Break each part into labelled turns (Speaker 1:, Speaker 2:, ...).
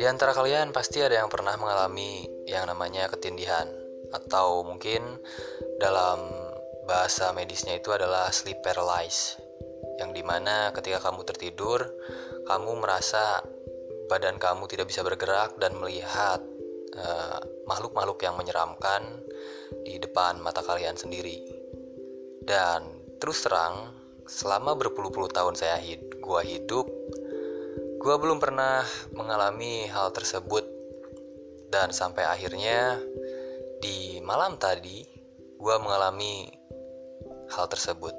Speaker 1: Di antara kalian pasti ada yang pernah mengalami yang namanya ketindihan atau mungkin dalam bahasa medisnya itu adalah sleep paralysis yang di mana ketika kamu tertidur kamu merasa badan kamu tidak bisa bergerak dan melihat eh, makhluk-makhluk uh, yang menyeramkan di depan mata kalian sendiri. Dan terus terang selama berpuluh-puluh tahun saya hid gua hidup Gua belum pernah mengalami hal tersebut dan sampai akhirnya di malam tadi gua mengalami hal tersebut.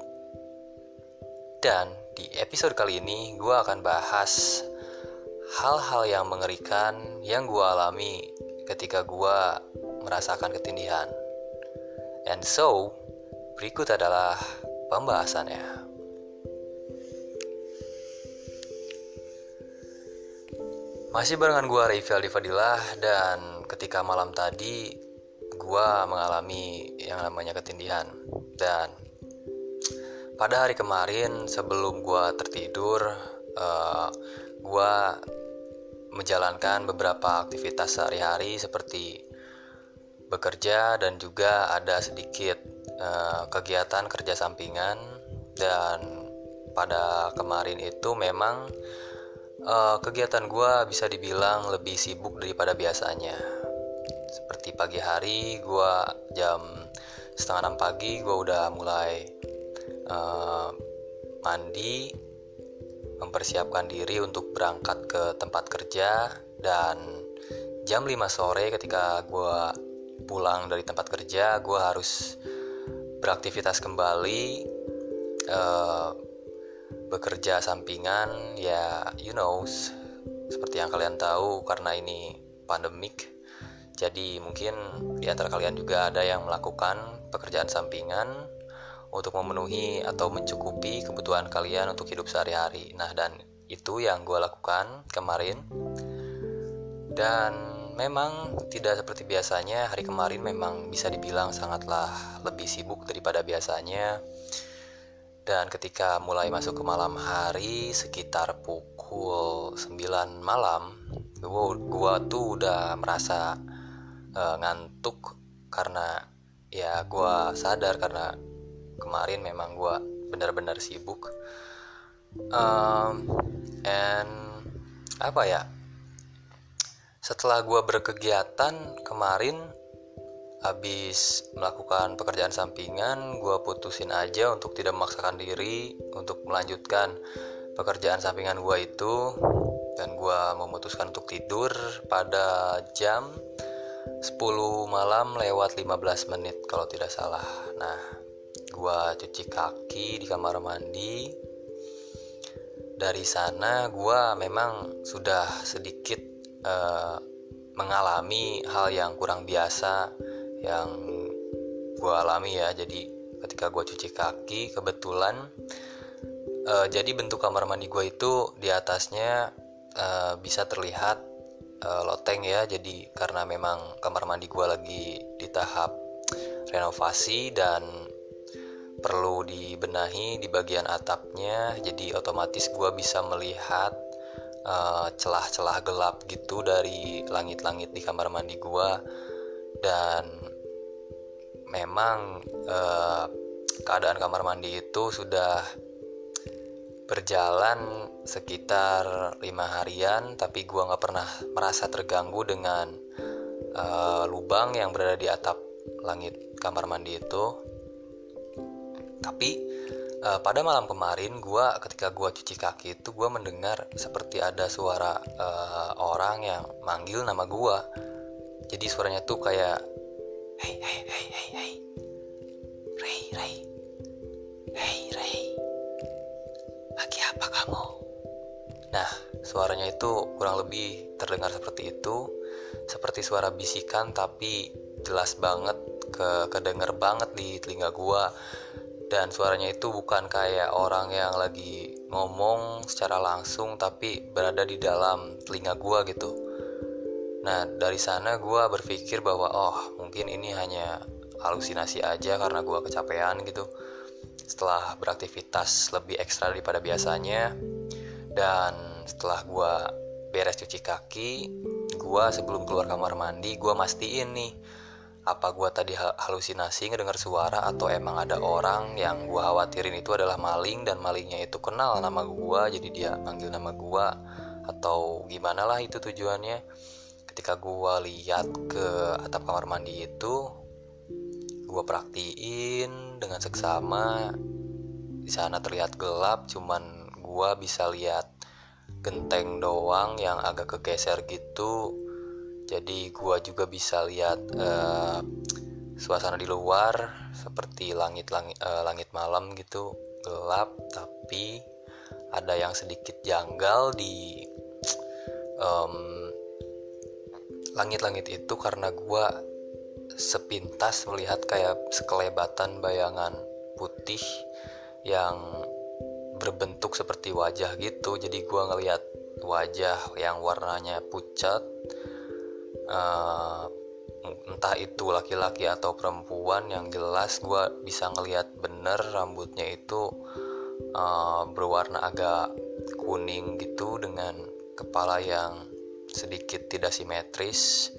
Speaker 1: Dan di episode kali ini gua akan bahas hal-hal yang mengerikan yang gua alami ketika gua merasakan ketindihan. And so, berikut adalah pembahasannya. Masih barengan gue Aldi Fadilah dan ketika malam tadi gue mengalami yang namanya ketindihan. Dan pada hari kemarin sebelum gue tertidur uh, eh, gue menjalankan beberapa aktivitas sehari-hari seperti bekerja dan juga ada sedikit uh, kegiatan kerja sampingan. Dan pada kemarin itu memang uh, kegiatan gue bisa dibilang lebih sibuk daripada biasanya. Seperti pagi hari gue jam setengah enam pagi gue udah mulai uh, mandi mempersiapkan diri untuk berangkat ke tempat kerja dan jam 5 sore ketika gue pulang dari tempat kerja gue harus beraktivitas kembali uh, bekerja sampingan ya you know seperti yang kalian tahu karena ini pandemik jadi mungkin di antara kalian juga ada yang melakukan pekerjaan sampingan untuk memenuhi atau mencukupi kebutuhan kalian untuk hidup sehari-hari. Nah, dan itu yang gue lakukan kemarin. Dan memang tidak seperti biasanya, hari kemarin memang bisa dibilang sangatlah lebih sibuk daripada biasanya dan ketika mulai masuk ke malam hari sekitar pukul 9 malam gua, tuh udah merasa uh, ngantuk karena ya gua sadar karena kemarin memang gua benar-benar sibuk. Um, and apa ya? Setelah gua berkegiatan kemarin habis melakukan pekerjaan sampingan gue putusin aja untuk tidak memaksakan diri untuk melanjutkan pekerjaan sampingan gue itu. Dan gue memutuskan untuk tidur pada jam 10 malam lewat 15 menit kalau tidak salah. Nah gue cuci kaki di kamar mandi. Dari sana gue memang sudah sedikit uh, mengalami hal yang kurang biasa yang gue alami ya. Jadi ketika gue cuci kaki kebetulan uh, jadi bentuk kamar mandi gue itu di atasnya uh, bisa terlihat uh, loteng ya. Jadi karena memang kamar mandi gue lagi di tahap renovasi dan perlu dibenahi di bagian atapnya jadi otomatis gue bisa melihat celah-celah uh, gelap gitu dari langit-langit di kamar mandi gue dan memang eh, keadaan kamar mandi itu sudah berjalan sekitar lima harian tapi gua nggak pernah merasa terganggu dengan uh, lubang yang berada di atap langit kamar mandi itu. Tapi uh, pada malam kemarin gua ketika gua cuci kaki itu gua mendengar seperti ada suara uh, orang yang manggil nama gua. Jadi suaranya tuh kayak Hei, hei, hei, hei, hei. Ray, Ray. Hei, Ray. Lagi apa kamu? Nah, suaranya itu kurang lebih terdengar seperti itu. Seperti suara bisikan tapi jelas banget ke kedenger banget di telinga gua dan suaranya itu bukan kayak orang yang lagi ngomong secara langsung tapi berada di dalam telinga gua gitu Nah, dari sana gue berpikir bahwa, oh, mungkin ini hanya halusinasi aja karena gue kecapean gitu. setelah beraktivitas lebih ekstra daripada biasanya dan setelah gue beres cuci kaki gue sebelum keluar kamar mandi gue mastiin nih apa gue tadi halusinasi ngedengar suara atau emang ada orang yang gue khawatirin itu adalah maling dan malingnya itu kenal nama gue jadi dia manggil nama gue atau gimana lah itu tujuannya ketika gue lihat ke atap kamar mandi itu gue praktiin dengan seksama di sana terlihat gelap cuman gue bisa lihat genteng doang yang agak kegeser gitu. Jadi gua juga bisa lihat uh, suasana di luar seperti langit langit uh, langit malam gitu gelap tapi ada yang sedikit janggal di langit-langit itu karena gua sepintas melihat kayak sekelebatan bayangan putih yang berbentuk seperti wajah gitu. Jadi gua ngelihat wajah yang warnanya pucat uh, entah itu laki-laki atau perempuan yang jelas gue bisa ngelihat bener rambutnya itu uh, berwarna agak kuning gitu dengan kepala yang sedikit tidak simetris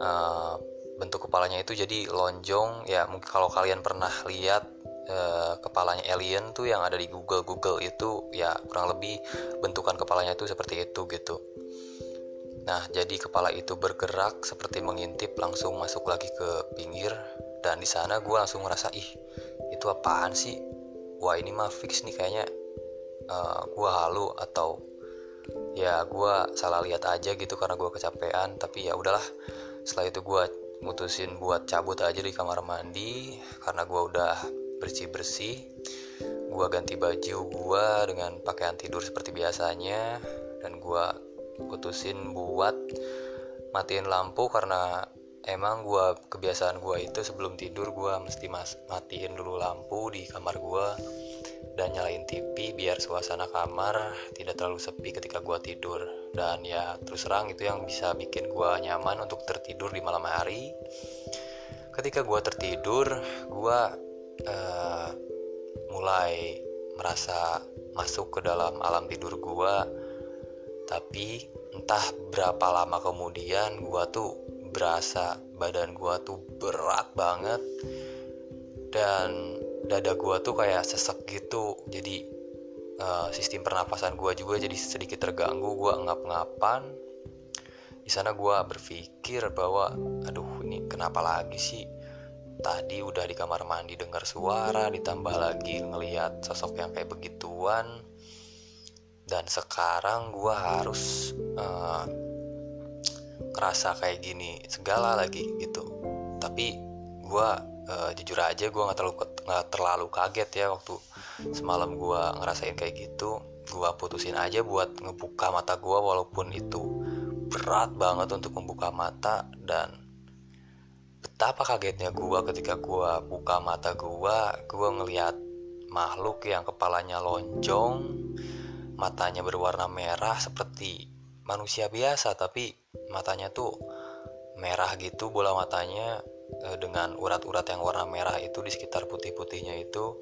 Speaker 1: uh, bentuk kepalanya itu jadi lonjong. Ya mungkin kalau kalian pernah lihat uh, kepalanya alien tuh yang ada di Google Google itu ya kurang lebih bentukan kepalanya itu seperti itu gitu. Nah, jadi kepala itu bergerak seperti mengintip langsung masuk lagi ke pinggir. Dan di sana gue langsung ngerasa ih itu apaan sih? Wah ini mah fix nih kayaknya uh, eh, gue halu atau ya gue salah lihat aja gitu karena gue kecapean tapi ya udahlah. Setelah itu gue mutusin buat cabut aja di kamar mandi karena gue udah bersih bersih gue ganti baju gue dengan pakaian tidur seperti biasanya dan gue putusin buat matiin lampu karena emang gue kebiasaan gue itu sebelum tidur gue mesti mas matiin dulu lampu di kamar gue dan nyalain TV biar suasana kamar tidak terlalu sepi ketika gue tidur. Dan ya terus terang itu yang bisa bikin gue nyaman untuk tertidur di malam hari. Ketika gue tertidur gue uh, mulai merasa masuk ke dalam alam tidur gue tapi entah berapa lama kemudian gue tuh berasa badan gue tuh berat banget. Dan dada gue tuh kayak sesek gitu. Jadi uh, sistem pernapasan gue juga jadi sedikit terganggu. Gue ngap-ngapan. Di sana gue berpikir bahwa aduh ini kenapa lagi sih? Tadi udah di kamar mandi dengar suara ditambah lagi ngelihat sosok yang kayak begituan. Dan sekarang gue harus uh, ngerasa kayak gini segala lagi gitu. Tapi gue uh, jujur aja gue nggak terlalu nggak terlalu kaget ya waktu semalam gue ngerasain kayak gitu. Gue putusin aja buat ngebuka mata gue walaupun itu berat banget untuk membuka mata dan betapa kagetnya gue ketika gue buka mata gue gue ngelihat makhluk yang kepalanya lonjong matanya berwarna merah seperti manusia biasa. Tapi matanya tuh merah gitu bola matanya eh, dengan urat-urat yang warna merah itu di sekitar putih-putihnya itu.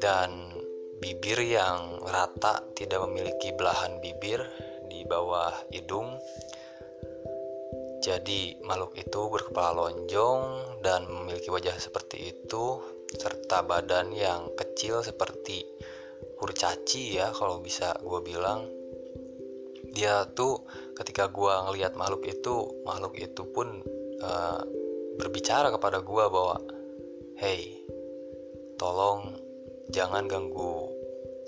Speaker 1: Dan bibir yang rata tidak memiliki belahan bibir di bawah hidung. Jadi makhluk itu berkepala lonjong dan memiliki wajah seperti itu serta badan yang kecil seperti kurcaci ya kalau bisa gue bilang. Dia tuh ketika gue ngelihat makhluk itu makhluk itu pun uh, berbicara kepada gue bahwa hey tolong jangan ganggu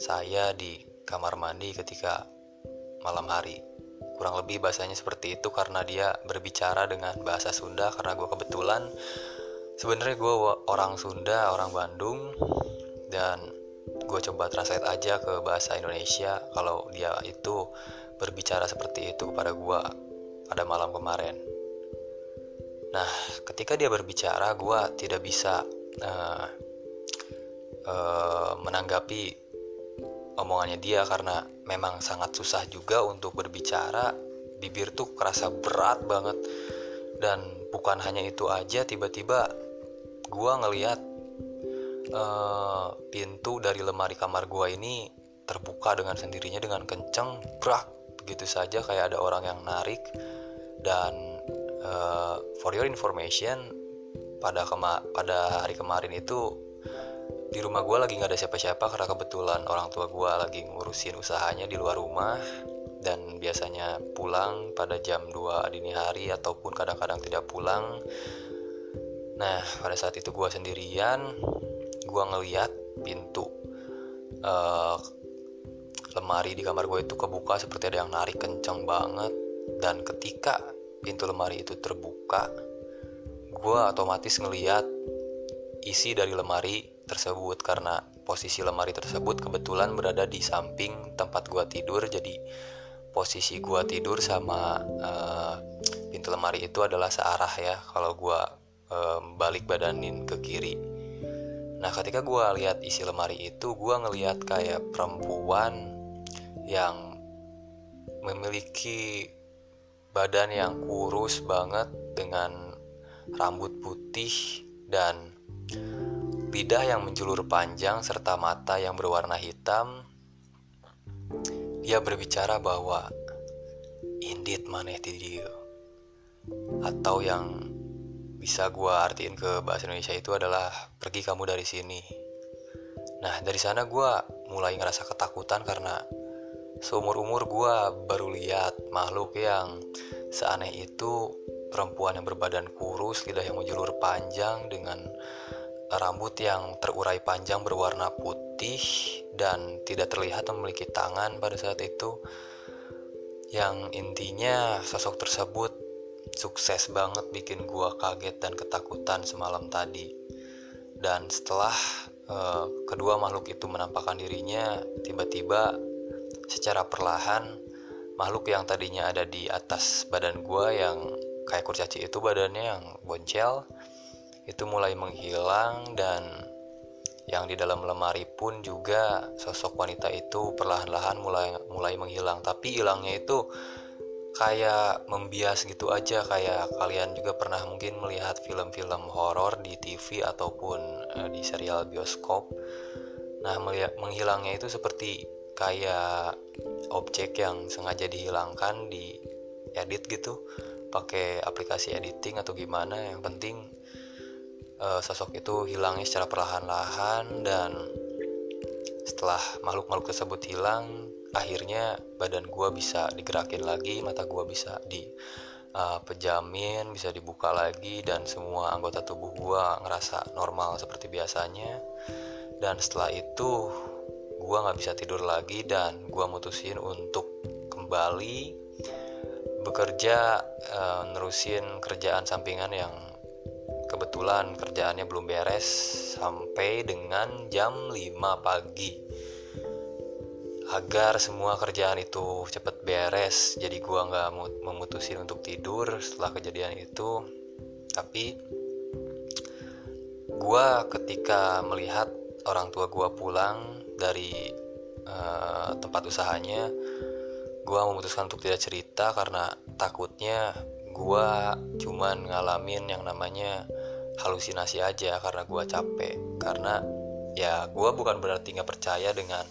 Speaker 1: saya di kamar mandi ketika malam hari. Kurang lebih bahasanya seperti itu karena dia berbicara dengan bahasa Sunda karena gue kebetulan sebenarnya gue orang Sunda orang Bandung dan gue coba translate aja ke bahasa Indonesia. Kalau dia itu berbicara seperti itu kepada gue pada malam kemarin. Nah, ketika dia berbicara, gue tidak bisa uh, uh, menanggapi omongannya dia karena memang sangat susah juga untuk berbicara. Bibir tuh kerasa berat banget dan bukan hanya itu aja, tiba-tiba gue ngeliat uh, pintu dari lemari kamar gue ini terbuka dengan sendirinya dengan kenceng brak begitu saja kayak ada orang yang narik. Dan uh, for your information pada kema pada hari kemarin itu di rumah gue lagi nggak ada siapa-siapa karena kebetulan orang tua gue lagi ngurusin usahanya di luar rumah. Dan biasanya pulang pada jam 2 dini hari ataupun kadang-kadang tidak pulang. Nah pada saat itu gue sendirian gue ngeliat pintu uh, lemari di kamar gue itu kebuka seperti ada yang narik kencang banget. Dan ketika pintu lemari itu terbuka gue otomatis ngeliat isi dari lemari tersebut. Karena posisi lemari tersebut kebetulan berada di samping tempat gue tidur. Jadi posisi gua tidur sama uh, pintu lemari itu adalah searah ya kalau gua uh, balik badanin ke kiri. Nah ketika gua lihat isi lemari itu gua ngelihat kayak perempuan yang memiliki badan yang kurus banget dengan rambut putih dan lidah yang menjulur panjang serta mata yang berwarna hitam dia berbicara bahwa indeed maneh ti dia. Atau yang bisa gue artiin ke bahasa Indonesia itu adalah pergi kamu dari sini. Nah dari sana gue mulai ngerasa ketakutan karena seumur umur gue baru lihat makhluk yang seaneh itu perempuan yang berbadan kurus, lidah yang menjulur panjang dengan rambut yang terurai panjang berwarna putih dan tidak terlihat memiliki tangan pada saat itu. Yang intinya sosok tersebut sukses banget bikin gua kaget dan ketakutan semalam tadi. Dan setelah uh, kedua makhluk itu menampakkan dirinya tiba-tiba secara perlahan makhluk yang tadinya ada di atas badan gua yang kayak kurcaci itu badannya yang boncel itu mulai menghilang dan yang di dalam lemari pun juga sosok wanita itu perlahan-lahan mulai mulai menghilang. Tapi hilangnya itu kayak membias gitu aja kayak kalian juga pernah mungkin melihat film-film horor di TV ataupun uh, di serial bioskop. Nah menghilangnya itu seperti kayak objek yang sengaja dihilangkan di edit gitu pakai aplikasi editing atau gimana yang penting uh, sosok itu hilangnya secara perlahan-lahan dan setelah makhluk-makhluk tersebut hilang akhirnya badan gue bisa digerakin lagi mata gue bisa di uh, pejamin bisa dibuka lagi dan semua anggota tubuh gue ngerasa normal seperti biasanya. Dan setelah itu gue nggak bisa tidur lagi dan gue mutusin untuk kembali bekerja uh, nerusin kerjaan sampingan yang kebetulan kerjaannya belum beres sampai dengan jam 5 pagi. Agar semua kerjaan itu cepet beres jadi gua nggak memutusin untuk tidur setelah kejadian itu. Tapi gua ketika melihat orang tua gua pulang dari uh, tempat usahanya gua memutuskan untuk tidak cerita karena takutnya gua cuman ngalamin yang namanya halusinasi aja karena gue capek. Karena ya gue bukan berarti nggak percaya dengan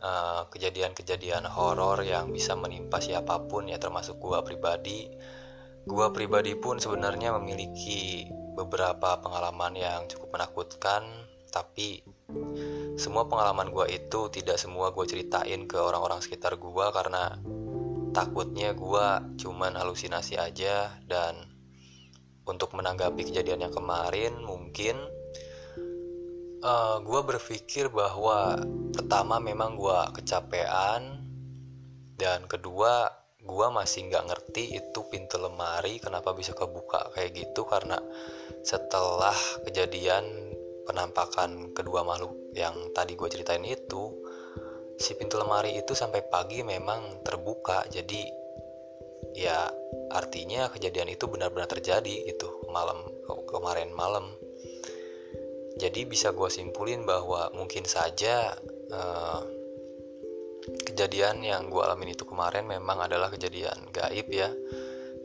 Speaker 1: uh, kejadian-kejadian horor yang bisa menimpa siapa pun ya termasuk gue pribadi. Gue pribadi pun sebenarnya memiliki beberapa pengalaman yang cukup menakutkan tapi semua pengalaman gue itu tidak semua gue ceritain ke orang-orang sekitar gue karena takutnya gue cuman halusinasi aja. Dan untuk menanggapi kejadian yang kemarin mungkin uh, eh, gue berpikir bahwa pertama memang gue kecapean dan kedua gue masih nggak ngerti itu pintu lemari kenapa bisa kebuka kayak gitu karena setelah kejadian penampakan kedua makhluk yang tadi gue ceritain itu si pintu lemari itu sampai pagi memang terbuka. Jadi ya artinya kejadian itu benar-benar terjadi gitu malam kemarin malam. Jadi bisa gue simpulin bahwa mungkin saja uh, kejadian yang gue alamin itu kemarin memang adalah kejadian gaib ya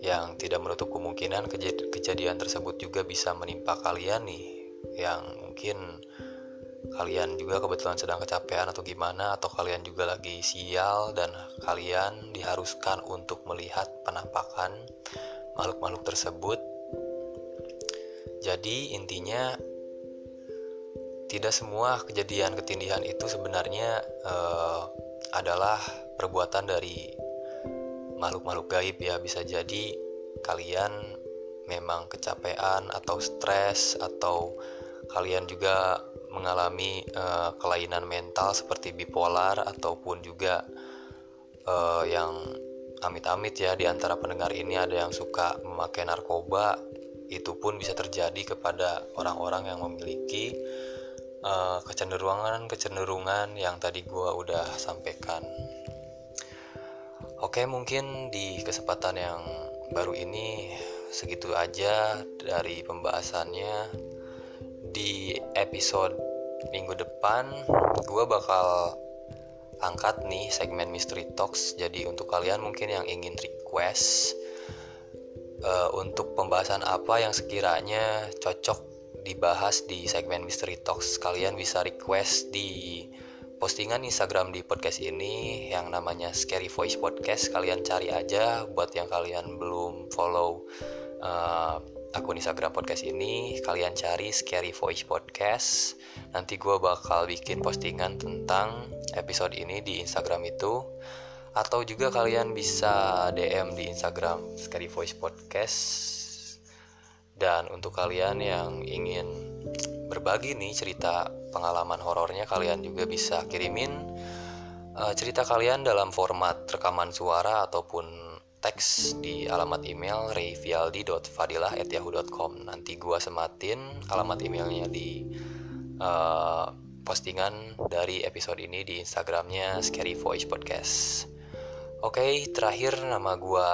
Speaker 1: yang tidak menutup kemungkinan kej kejadian tersebut juga bisa menimpa kalian nih yang mungkin kalian juga kebetulan sedang kecapean atau gimana atau kalian juga lagi sial dan kalian diharuskan untuk melihat penampakan makhluk-makhluk tersebut. Jadi intinya tidak semua kejadian ketindihan itu sebenarnya uh, adalah perbuatan dari makhluk-makhluk gaib ya. Bisa jadi kalian memang kecapean atau stres atau kalian juga mengalami uh, kelainan mental seperti bipolar ataupun juga uh, yang amit-amit ya di antara pendengar ini ada yang suka memakai narkoba itu pun bisa terjadi kepada orang-orang yang memiliki uh, kecenderungan-kecenderungan yang tadi gue udah sampaikan. Oke, mungkin di kesempatan yang baru ini segitu aja dari pembahasannya. Di episode minggu depan, gue bakal angkat nih segmen Mystery Talks. Jadi untuk kalian mungkin yang ingin request uh, untuk pembahasan apa yang sekiranya cocok dibahas di segmen Mystery Talks, kalian bisa request di postingan Instagram di podcast ini yang namanya Scary Voice Podcast kalian cari aja buat yang kalian belum follow uh, akun Instagram podcast ini kalian cari Scary Voice Podcast. Nanti gue bakal bikin postingan tentang episode ini di Instagram itu. Atau juga kalian bisa DM di Instagram Scary Voice Podcast. Dan untuk kalian yang ingin berbagi nih cerita pengalaman horornya kalian juga bisa kirimin uh, cerita kalian dalam format rekaman suara ataupun teks di alamat email rayvialdi.fadilah@yahoo.com nanti gua sematin alamat emailnya di uh, postingan dari episode ini di Instagramnya Scary Voice Podcast. Oke, okay, terakhir nama gua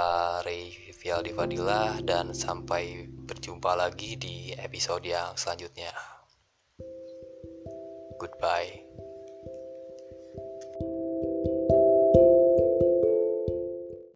Speaker 1: Ray Fadilah dan sampai berjumpa lagi di episode yang selanjutnya. Goodbye.